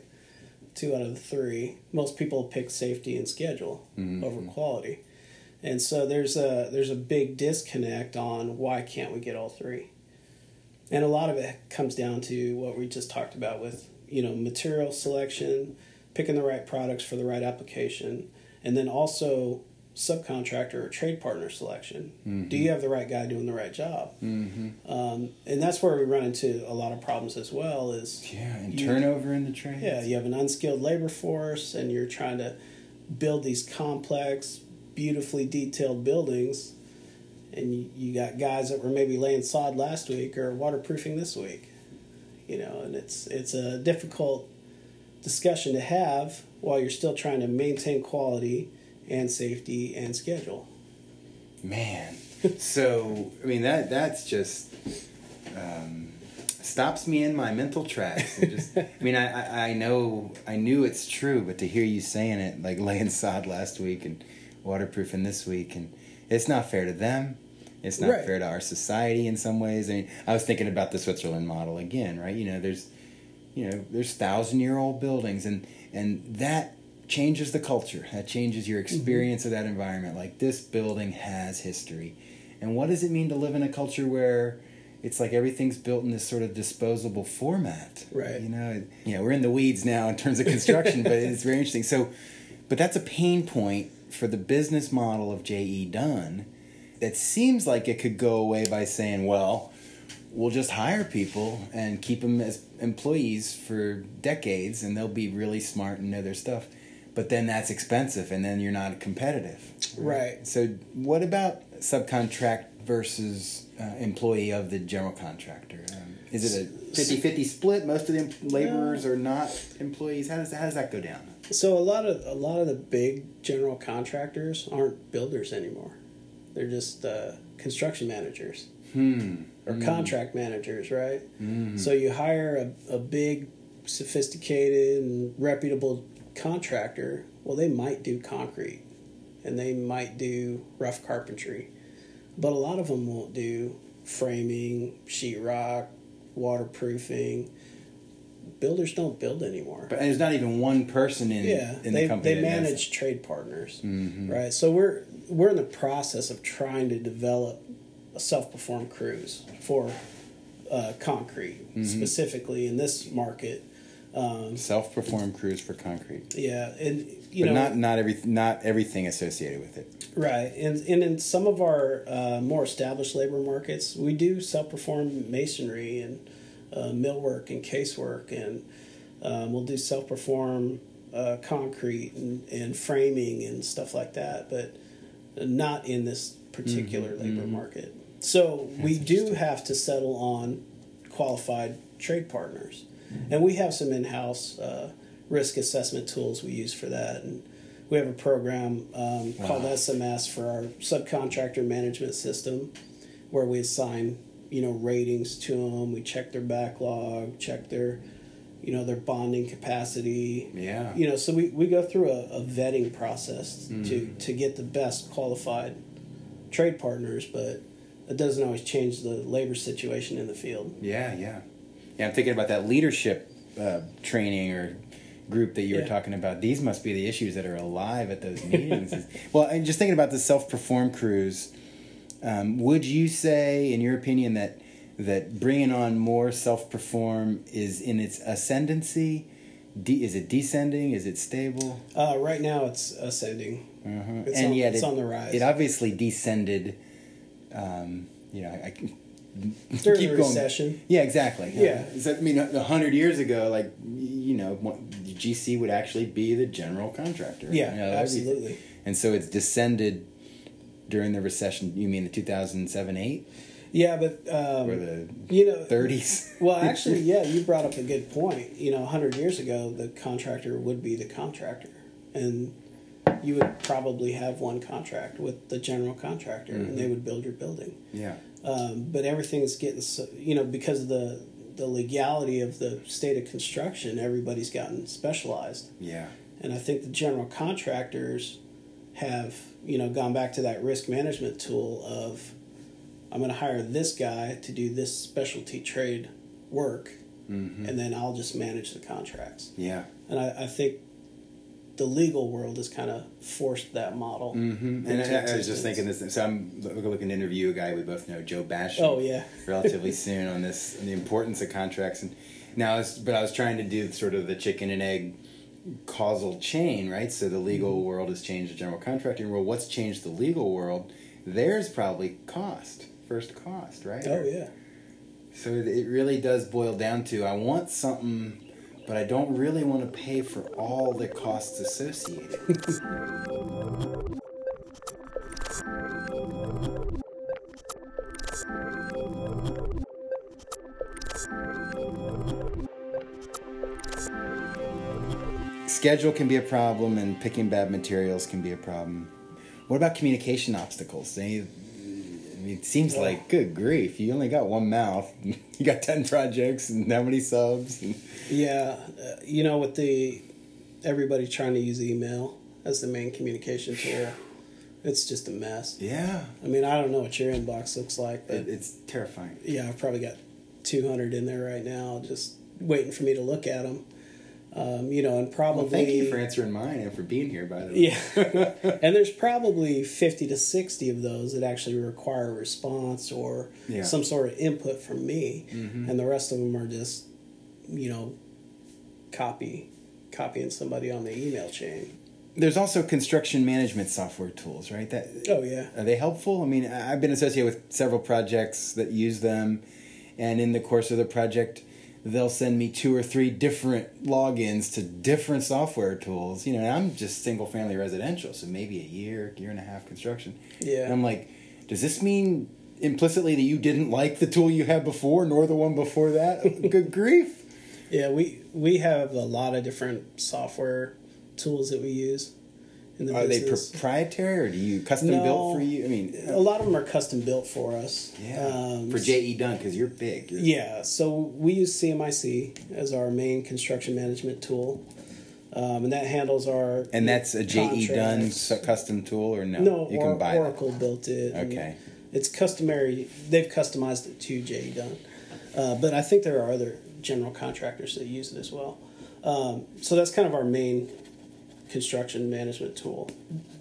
Two out of the three. Most people pick safety and schedule over quality. And so there's a there's a big disconnect on why can't we get all three? And a lot of it comes down to what we just talked about with, you know, material selection, picking the right products for the right application, and then also subcontractor or trade partner selection. Do you have the right guy doing the right job? Mm-hmm. Um, and that's where we run into a lot of problems as well. Is Yeah, and You- turnover in the trades. yeah, you have an unskilled labor force, and you're trying to build these complex, beautifully detailed buildings, and you, you got guys that were maybe laying sod last week or waterproofing this week. You know, and it's it's a difficult discussion to have while you're still trying to maintain quality and safety and schedule. Man, so I mean that that's just um, stops me in my mental tracks. Just, I mean, I, I I know I knew it's true, but to hear you saying it, like laying sod last week and waterproofing this week, and it's not fair to them. It's not Right. fair to our society in some ways. I mean, I was thinking about the Switzerland model again, right? You know, there's you know there's thousand year old buildings and and that changes the culture that changes your mm-hmm. experience of that environment like this building has history and what does it mean to live in a culture where it's like everything's built in this sort of disposable format Right. you know you know we're in the weeds now in terms of construction but it's very interesting so but that's a pain point for the business model of je dunn that seems like it could go away by saying well we'll just hire people and keep them as employees for decades and they'll be really smart and know their stuff but then that's expensive and then you're not competitive. Right. so what about subcontract versus uh, employee of the general contractor? Um, is it a 50-50 split? Most of the em- laborers are not employees. How does, how does that go down? So a lot of a lot of the big general contractors aren't builders anymore. They're just uh, construction managers or contract managers, right? So you hire a, a big, sophisticated, and reputable contractor. Well, they might do concrete, and they might do rough carpentry, but a lot of them won't do framing, sheetrock, waterproofing. Builders don't build anymore but there's not even one person in, yeah in they, the company they that manage trade partners Mm-hmm. right so we're we're in the process of trying to develop self-performed crews for uh, concrete Mm-hmm. specifically in this market that. self-performed crews for concrete yeah and you but know not not every not everything associated with it right and, and in some of our uh, more established labor markets we do self-perform masonry and uh, millwork and casework and um, we'll do self-perform uh, concrete and, and framing and stuff like that but not in this particular labor market. So we do have to settle on qualified trade partners. And we have some in-house uh, risk assessment tools we use for that. And we have a program um, called sms for our subcontractor management system where we assign you know ratings to them we check their backlog check their you know their bonding capacity Yeah. you know so we, we go through a, a vetting process to to get the best qualified trade partners but it doesn't always change the labor situation in the field Yeah, yeah, yeah. I'm thinking about that leadership uh, training or group that you were talking about. These must be the issues that are alive at those meetings. well, and just thinking about the self-perform crews, um, would you say, in your opinion, that that bringing on more self-perform is in its ascendancy? De- is it descending? Is it stable? uh, right now it's ascending It's and on- yet it's it, on the rise. It obviously descended. Um, you know, I, During keep the going. recession. Yeah, exactly. Yeah. So, I mean, a hundred years ago, like you know, GC would actually be the general contractor. Yeah, you know, absolutely. And so it's descended during the recession. You mean the two thousand seven eight Yeah, but um, or the you know, thirties? Well, actually, yeah, you brought up a good point. You know, 100 years ago, the contractor would be the contractor. And you would probably have one contract with the general contractor, and they would build your building. yeah. Um, but everything's getting, so, you know, because of the, the legality of the state of construction, everybody's gotten specialized. Yeah. And I think the general contractors have, you know, gone back to that risk management tool of I'm going to hire this guy to do this specialty trade work, and then I'll just manage the contracts. Yeah. And I, I think the legal world has kind of forced that model. Mm-hmm. And I, I was just thinking this. So I'm looking to interview a guy we both know, Joe Bash. Oh, yeah. relatively soon on this, on the importance of contracts. And now, I was, but I was trying to do sort of the chicken and egg causal chain, right? So the legal Mm-hmm. world has changed the general contracting world. What's changed the legal world? There's probably cost, first cost, right? Oh, yeah. So it- really does boil down to I want something, but I don't really want to pay for all the costs associated. Schedule can be a problem, and picking bad materials can be a problem. What about communication obstacles? Any, mean, it seems like good grief. You only got one mouth. You got ten projects and how many subs? And, Yeah, uh, you know, with the everybody trying to use email as the main communication tool, it's just a mess. yeah, I mean, I don't know what your inbox looks like, but it, it's terrifying. yeah, I've probably got 200 in there right now, just waiting for me to look at them. Um, you know, and probably Well, thank you for answering mine and for being here. By the way, yeah, and there's probably 50 to 60 of those that actually require a response or Yeah. Mm-hmm. some sort of input from me, and the rest of them are just, you know, copy, copying somebody on the email chain. there's also construction management software tools, right? That Oh yeah, Are they helpful? I mean, I've been associated with several projects that use them, and in the course of the project, they'll send me two or three different logins to different software tools. You know, and I'm just single family residential, so maybe a year, year and a half construction. Yeah. And I'm like, does this mean implicitly that you didn't like the tool you had before, nor the one before that? Good grief! yeah. We we have a lot of different software tools that we use in the Are they proprietary, or do you custom No. built for you? I mean, a lot of them are custom built for us. yeah, Um, for JE Dunn because you're big. You're, Yeah, so we use CMIC as our main construction management tool, um, and that handles our And that's a JE Dunn custom tool, or no? No, you or, can buy Oracle built it. Okay. it's customary. They've customized it to JE Dunn, uh, but I think there are other general contractors that use it as well. Um, so that's kind of our main construction management tool.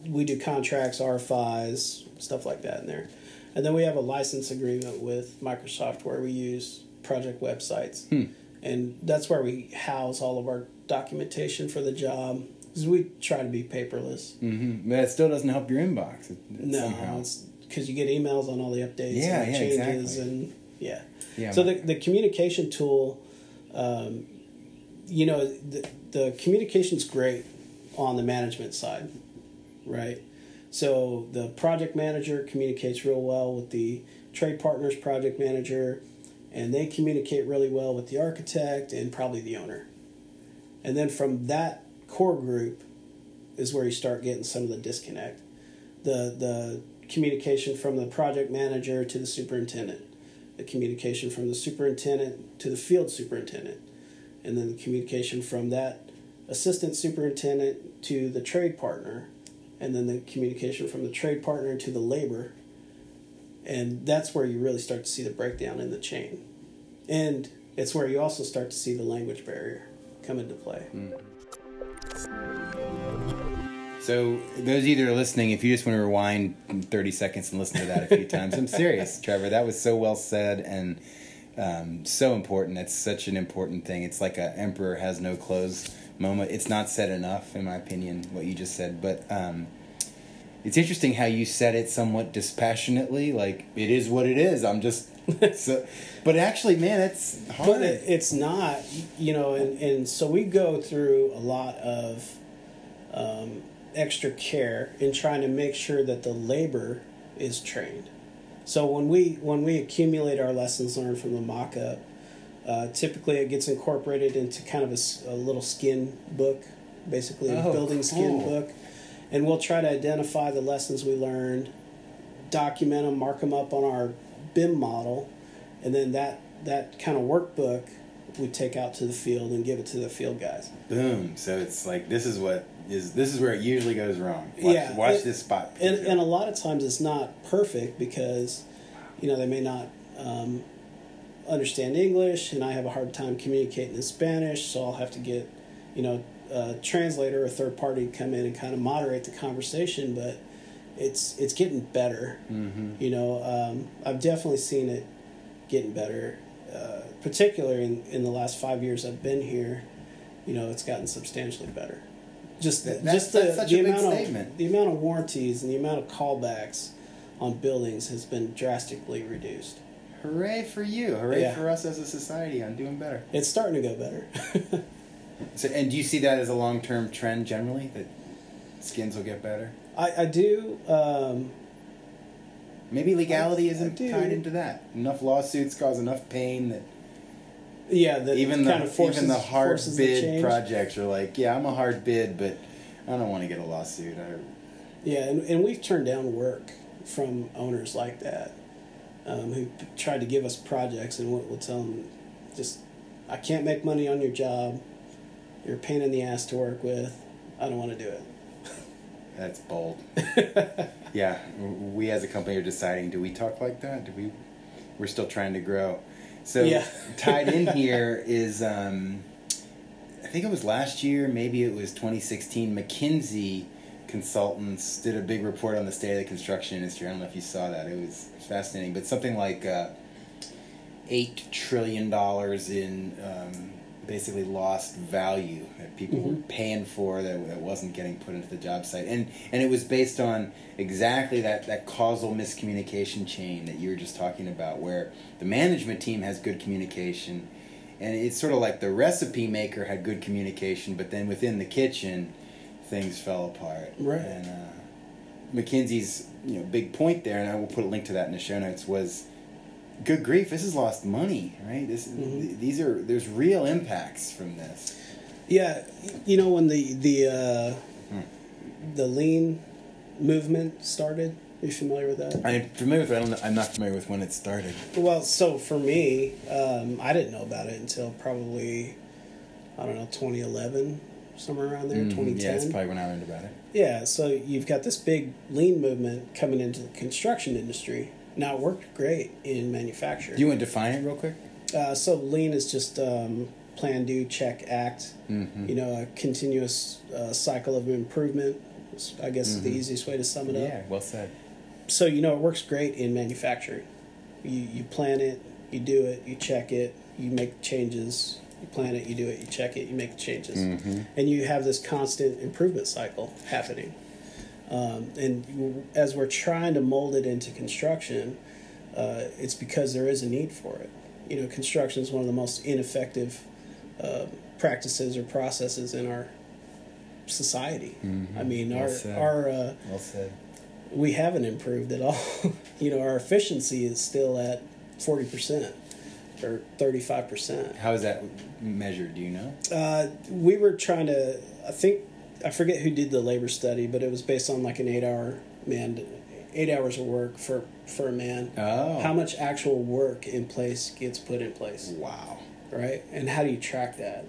We do contracts, RFIs, stuff like that in there. And then we have a license agreement with Microsoft where we use project websites. And that's where we house all of our documentation for the job. Because we try to be paperless. that. hmm But it still doesn't help your inbox. It, it No, because you get emails on all the updates Yeah, and the yeah, changes exactly. and yeah. Yeah, so the the communication tool, um, you know, the the communication's great on the management side, right? So the project manager communicates real well with the trade partners project manager, and they communicate really well with the architect and probably the owner. And then from that core group is where you start getting some of the disconnect. The the communication from the project manager to the superintendent, the communication from the superintendent to the field superintendent, and then the communication from that assistant superintendent to the trade partner, and then the communication from the trade partner to the labor. And that's where you really start to see the breakdown in the chain. And it's where you also start to see the language barrier come into play. So those of you that are listening, if you just want to rewind 30 seconds and listen to that a few times, I'm serious, Trevor. That was so well said and um, so important. It's such an important thing. It's like a emperor has no clothes moment. It's not said enough, in my opinion, what you just said. But um, it's interesting how you said it somewhat dispassionately, like it is what it is. I'm just so, but actually, man, it's hard. But it, it's not, you know, and, and so we go through a lot of um, extra care in trying to make sure that the labor is trained. So when we when we accumulate our lessons learned from the mock-up, uh, typically it gets incorporated into kind of a little skin book, basically a Oh, building skin cool. book, and we'll try to identify the lessons we learned, document them, mark them up on our BIM model, and then that that kind of workbook we take out to the field and give it to the field guys. Boom. So it's like this is what is this is where it usually goes wrong. Watch, Yeah, watch it- this spot. And and a lot of times it's not perfect because, you know, they may not um, understand English, and I have a hard time communicating in Spanish, so I'll have to get, you know, a translator or a third party to come in and kind of moderate the conversation. But it's it's getting better. Mhm. You know, um, I've definitely seen it getting better, uh, particularly in, in the last five years I've been here. You know, it's gotten substantially better. Just That- that's- just the, that's the a big amount statement. of the amount of warranties and the amount of callbacks on buildings has been drastically reduced. Hooray for you! Hooray Yeah. for us as a society on doing better. It's starting to go better. So, and do you see that as a long term trend generally that skins will get better? I, I do. Um, Maybe legality I isn't do. tied into that. Enough lawsuits cause enough pain that yeah, that even the kind of forces, even the hard bid projects are like, yeah, I'm a hard bid, but I don't want to get a lawsuit. I, Yeah, and, and we've turned down work from owners like that um, who tried to give us projects, and we'll, we'll tell them, just, I can't make money on your job. You're a pain in the ass to work with. I don't want to do it. That's bold. yeah, we as a company are deciding: do we talk like that? Do we? We're still trying to grow. So Yeah. tied in here is, um, I think it was last year, maybe it was 2016. McKinsey consultants did a big report on the state of the construction industry. I don't know if you saw that. It was fascinating, but something like uh, eight trillion dollars in um, basically lost value that people were paying for that, that wasn't getting put into the job site, and and it was based on exactly that that causal miscommunication chain that you were just talking about, where the management team has good communication. And it's sort of like the recipe maker had good communication, but then within the kitchen, things fell apart. Right. And uh, McKinsey's you know big point there, and I will put a link to that in the show notes. Was good grief, this has lost money, right? This th- these are there's real impacts from this. Yeah, you know when the the uh, Hmm. the lean movement started. Are you familiar with that? I'm familiar with. it, I I'm not familiar with when it started. Well, so for me, um, I didn't know about it until probably I don't know 2011, somewhere around there, Mhm, 2010. Yeah, that's probably when I learned about it. Yeah, so you've got this big lean movement coming into the construction industry. Now it worked great in manufacturing. Do you want to define it real quick? uh, so lean is just um, plan, do, check, act. Mhm. You know, a continuous uh, cycle of improvement. is, I guess is the easiest way to sum it up. Yeah, well said. So you know, it works great in manufacturing. You you plan it, you do it, you check it, you make changes. You plan it, you do it, you check it, you make changes, and you have this constant improvement cycle happening. Um, and as we're trying to mold it into construction, uh, it's because there is a need for it. You know, construction is one of the most ineffective uh, practices or processes in our society. I mean, our our uh, Well said. we haven't improved at all. you know, our efficiency is still at forty percent or thirty five percent. How is that measured? Do you know? Uh, we were trying to. I think I forget who did the labor study, but it was based on like an eight hour man, eight hours of work for for a man. Oh. How much actual work in place gets put in place, Wow. right? And how do you track that?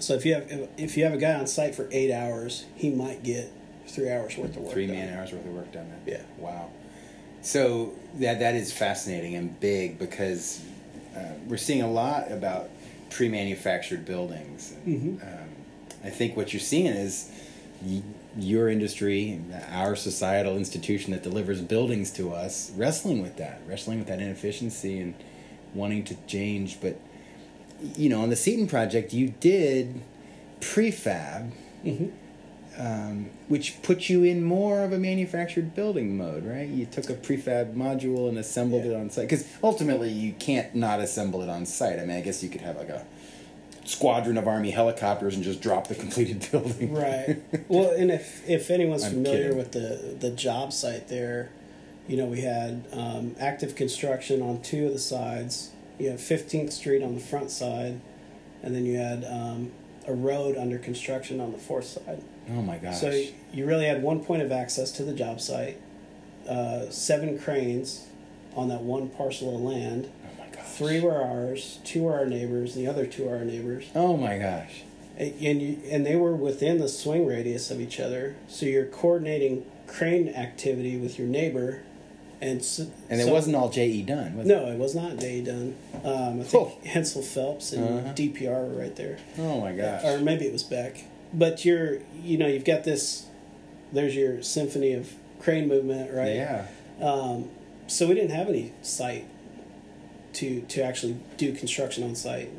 So if you have if- if you have a guy on site for eight hours, he might get three hours worth of work. Three man hours worth of work done. Yeah. Wow. So that that is fascinating and big because uh, we're seeing a lot about pre-manufactured buildings. And, um, I think what you're seeing is y- your industry, our societal institution that delivers buildings to us, wrestling with that, wrestling with that inefficiency and wanting to change. But you know, on the Seaton project, you did prefab. Um, which put you in more of a manufactured building mode, right? You took a prefab module and assembled Yeah. it on site because ultimately you can't not assemble it on site. I mean, I guess you could have like a squadron of army helicopters and just drop the completed building. Right. Well, and if if anyone's I'm familiar kidding. with the the job site there, you know we had um, active construction on two of the sides. You have Fifteenth Street on the front side, and then you had um, a road under construction on the fourth side. Oh my gosh. So you really had one point of access to the job site, uh, seven cranes on that one parcel of land. oh my gosh. Three were ours, two were our neighbors, and the other two are our neighbors. Oh my gosh. And you, and they were within the swing radius of each other, so you're coordinating crane activity with your neighbor, and s And it so- wasn't all JE Dunn, was it? No, it was not J.E. Dunn. Um, I think Oh. Hensel Phelps and Uh-huh. DPR were right there, Oh my gosh. or maybe it was Beck. But you're, you know, you've got this. There's your symphony of crane movement, right? Yeah. Um, so we didn't have any site to to actually do construction on site.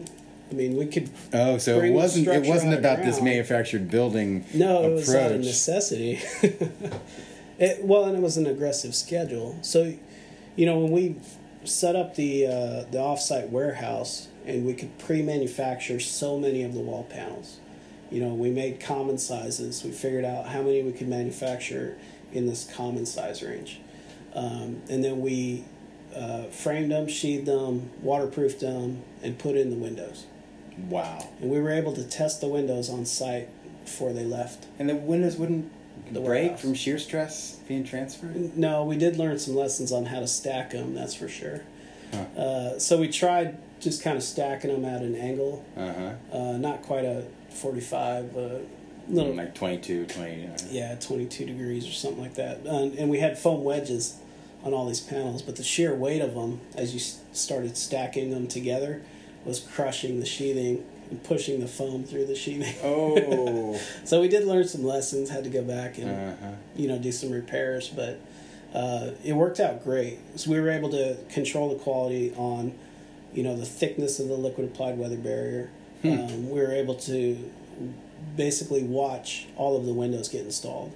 I mean, we could Oh, so it wasn't it wasn't about this manufactured building No, it was out of necessity. it, well, and it was an aggressive schedule. So, you know, when we set up the uh, the offsite warehouse and we could pre-manufacture so many of the wall panels, you know, we made common sizes. We figured out how many we could manufacture in this common size range, um, and then we uh, framed them, sheathed them, waterproofed them, and put in the windows. Wow. And we were able to test the windows on site before they left. And the windows wouldn't The break warehouse. from shear stress being transferred? No, we did learn some lessons on how to stack them. That's for sure. Huh. Uh, so we tried just kind of stacking them at an angle, Uh-huh. uh, not quite a forty-five, uh, little Like 22, 20. uh, yeah, twenty-two degrees or something like that. And, and we had foam wedges on all these panels, but the sheer weight of them, as you started stacking them together, was crushing the sheathing and pushing the foam through the sheathing. Oh. So we did learn some lessons. Had to go back and uh-huh. you know do some repairs, but uh, it worked out great. So we were able to control the quality on you know the thickness of the liquid applied weather barrier. Um, we were able to basically watch all of the windows get installed,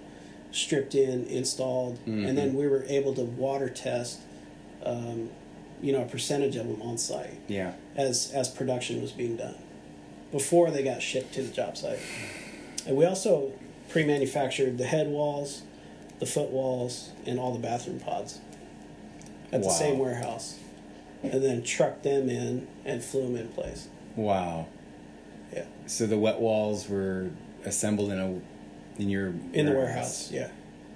stripped in, installed, and then we were able to water test. Um, you know, a percentage of them on site Yeah. as as production was being done before they got shipped to the job site. And we also pre-manufactured the head walls, the foot walls, and all the bathroom pods at the same warehouse, and then trucked them in and flew them in place. Wow. Yeah, So the wet walls were assembled in a in your in the warehouse. Yeah.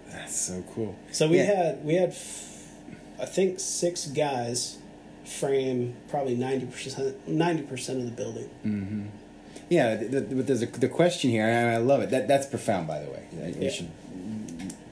That's so cool. So we Yeah. had we had, f- I think six guys frame probably ninety percent ninety percent of the building. Mm-hmm. Yeah, the, the, but there's a, the question here, and I love it. That that's profound, by the way. Yeah. should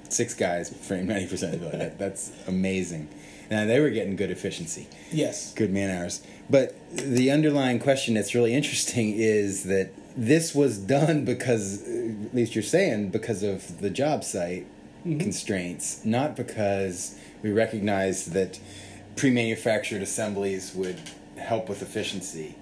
six guys frame ninety percent of the building. That, that's amazing. And they were getting good efficiency, Yes. good man hours. But the underlying question that's really interesting is that this was done because, at least you're saying, because of the job site constraints, not because we recognized that pre-manufactured assemblies would help with efficiency.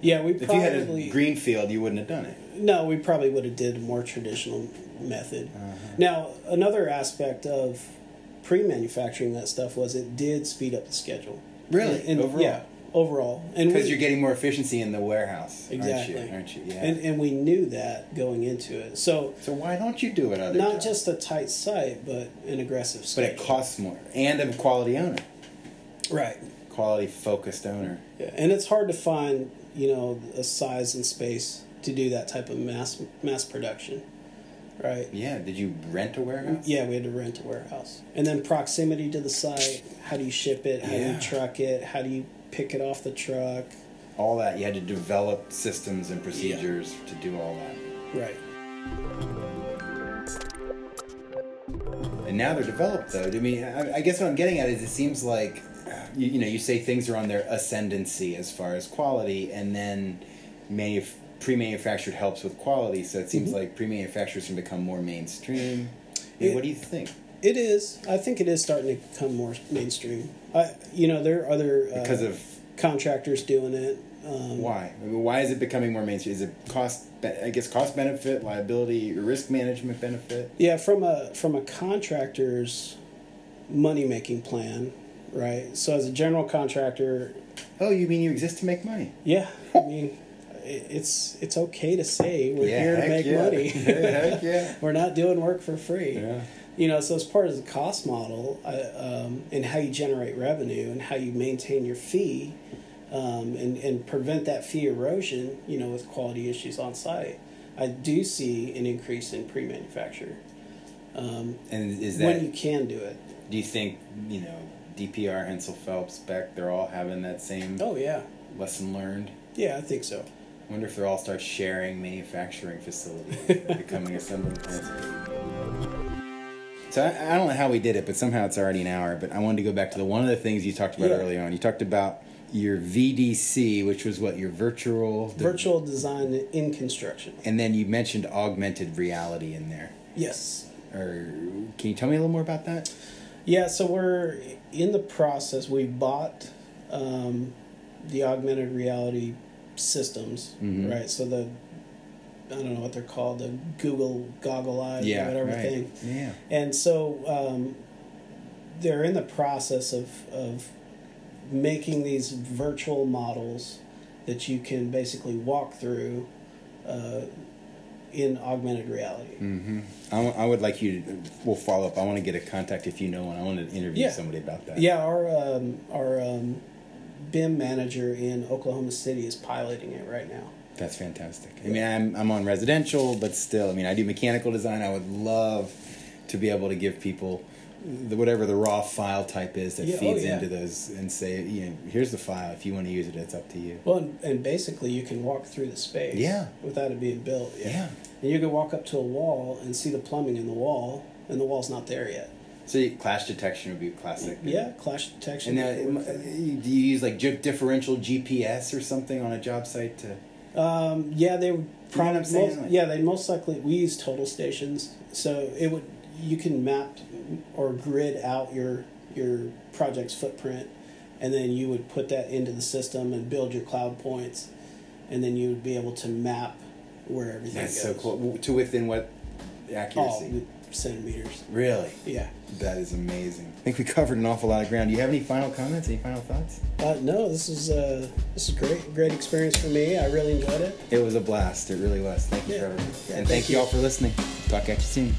Yeah, we If you had a greenfield, you wouldn't have done it. No, we probably would have did a more traditional method. Uh-huh. Now, another aspect of pre-manufacturing that stuff was it did speed up the schedule. Really? And, Overall? Yeah, overall. And Because you're getting more efficiency in the warehouse, exactly, aren't you? Aren't you? Yeah. And and we knew that going into it. So so why don't you do it other not jobs? just a tight site, but an aggressive But it costs more, and a quality owner, right. quality focused owner. Yeah. And it's hard to find you know a size and space to do that type of mass mass production. Right. Yeah. Did you rent a warehouse? Yeah, we had to rent a warehouse. And then proximity to the site. How do you ship it? How do you truck it? How do you pick it off the truck? All that you had to develop systems and procedures to do all that. Right. And now they're developed, though. I mean, I, I guess what I'm getting at is it seems like, you, you know, you say things are on their ascendancy as far as quality, and then manuf- pre-manufactured helps with quality. So it seems like pre-manufacturers can become more mainstream. Mean, It- what do you think? It is. I think it is starting to become more mainstream. I, you know, there are other uh, Because of contractors doing it. Um, Why? I mean, Why is it becoming more mainstream? Is it cost? I guess cost benefit, liability, risk management benefit. Yeah, from a from a contractor's money making plan, right? So as a general contractor, Oh, you mean you exist to make money? yeah, I mean, it's it's okay to say we're here to make yeah. money. heck yeah. we're not doing work for free. Yeah. You know, so as part of the cost model I, um, and how you generate revenue and how you maintain your fee um, and, and prevent that fee erosion, you know, with quality issues on site, I do see an increase in pre manufacture um, And is that? when you can do it. do you think you know DPR, Hensel Phelps, Beck? They're all having that same Oh, yeah. lesson learned. Yeah, I think so. Wonder if they'll all start sharing manufacturing facilities, becoming assembly plants. So I, I don't know how we did it, but somehow it's already an hour. But I wanted to go back to the one of the things you talked about Yeah. earlier on. You talked about your VDC, which was what your virtual Virtual design in construction. and then you mentioned augmented reality in there. Yes. Or can you tell me a little more about that? Yeah, so we're in the process. We bought um, the augmented reality systems, Mhm. right? So the I don't know what they're called, the Google goggle eyes or whatever right. thing. Yeah. And so um, they're in the process of, of making these virtual models that you can basically walk through uh, in augmented reality. hmm I, w- I would like you to. We'll follow up. I want to get a contact if you know one. I want to interview Yeah. somebody about that. Yeah, our um, our um, BIM manager in Oklahoma City is piloting it right now. That's fantastic. I mean, I'm I'm on residential, but still, I mean, I do mechanical design. I would love to be able to give people the, whatever the raw file type is that Yeah, oh, feeds yeah. into those and say, you know, here's the file. If you want to use it, it's up to you. Well, and, and basically you can walk through the space Yeah. without it being built. Yeah. And you can walk up to a wall and see the plumbing in the wall, and the wall's not there yet. So clash detection would be classic. Yeah, clash detection. And now, uh, do you use like differential GPS or something on a job site to? Um, yeah, they would You know probably. I'm saying? most, Like- yeah, they most likely we use total stations, so it would you can map or grid out your your project's footprint, and then you would put that into the system and build your cloud points, and then you would be able to map where everything That's goes. so cool. To within what accuracy? Oh, centimeters. Really? Yeah. That is amazing. I think we covered an awful lot of ground. Do you have any final comments? Any final thoughts? Uh, no, this is uh, this is great. Great experience for me. I really enjoyed it. It was a blast. It really was. Thank you, Yeah. Trevor. Yeah, and thank thank you you. all for listening. Talk at you soon.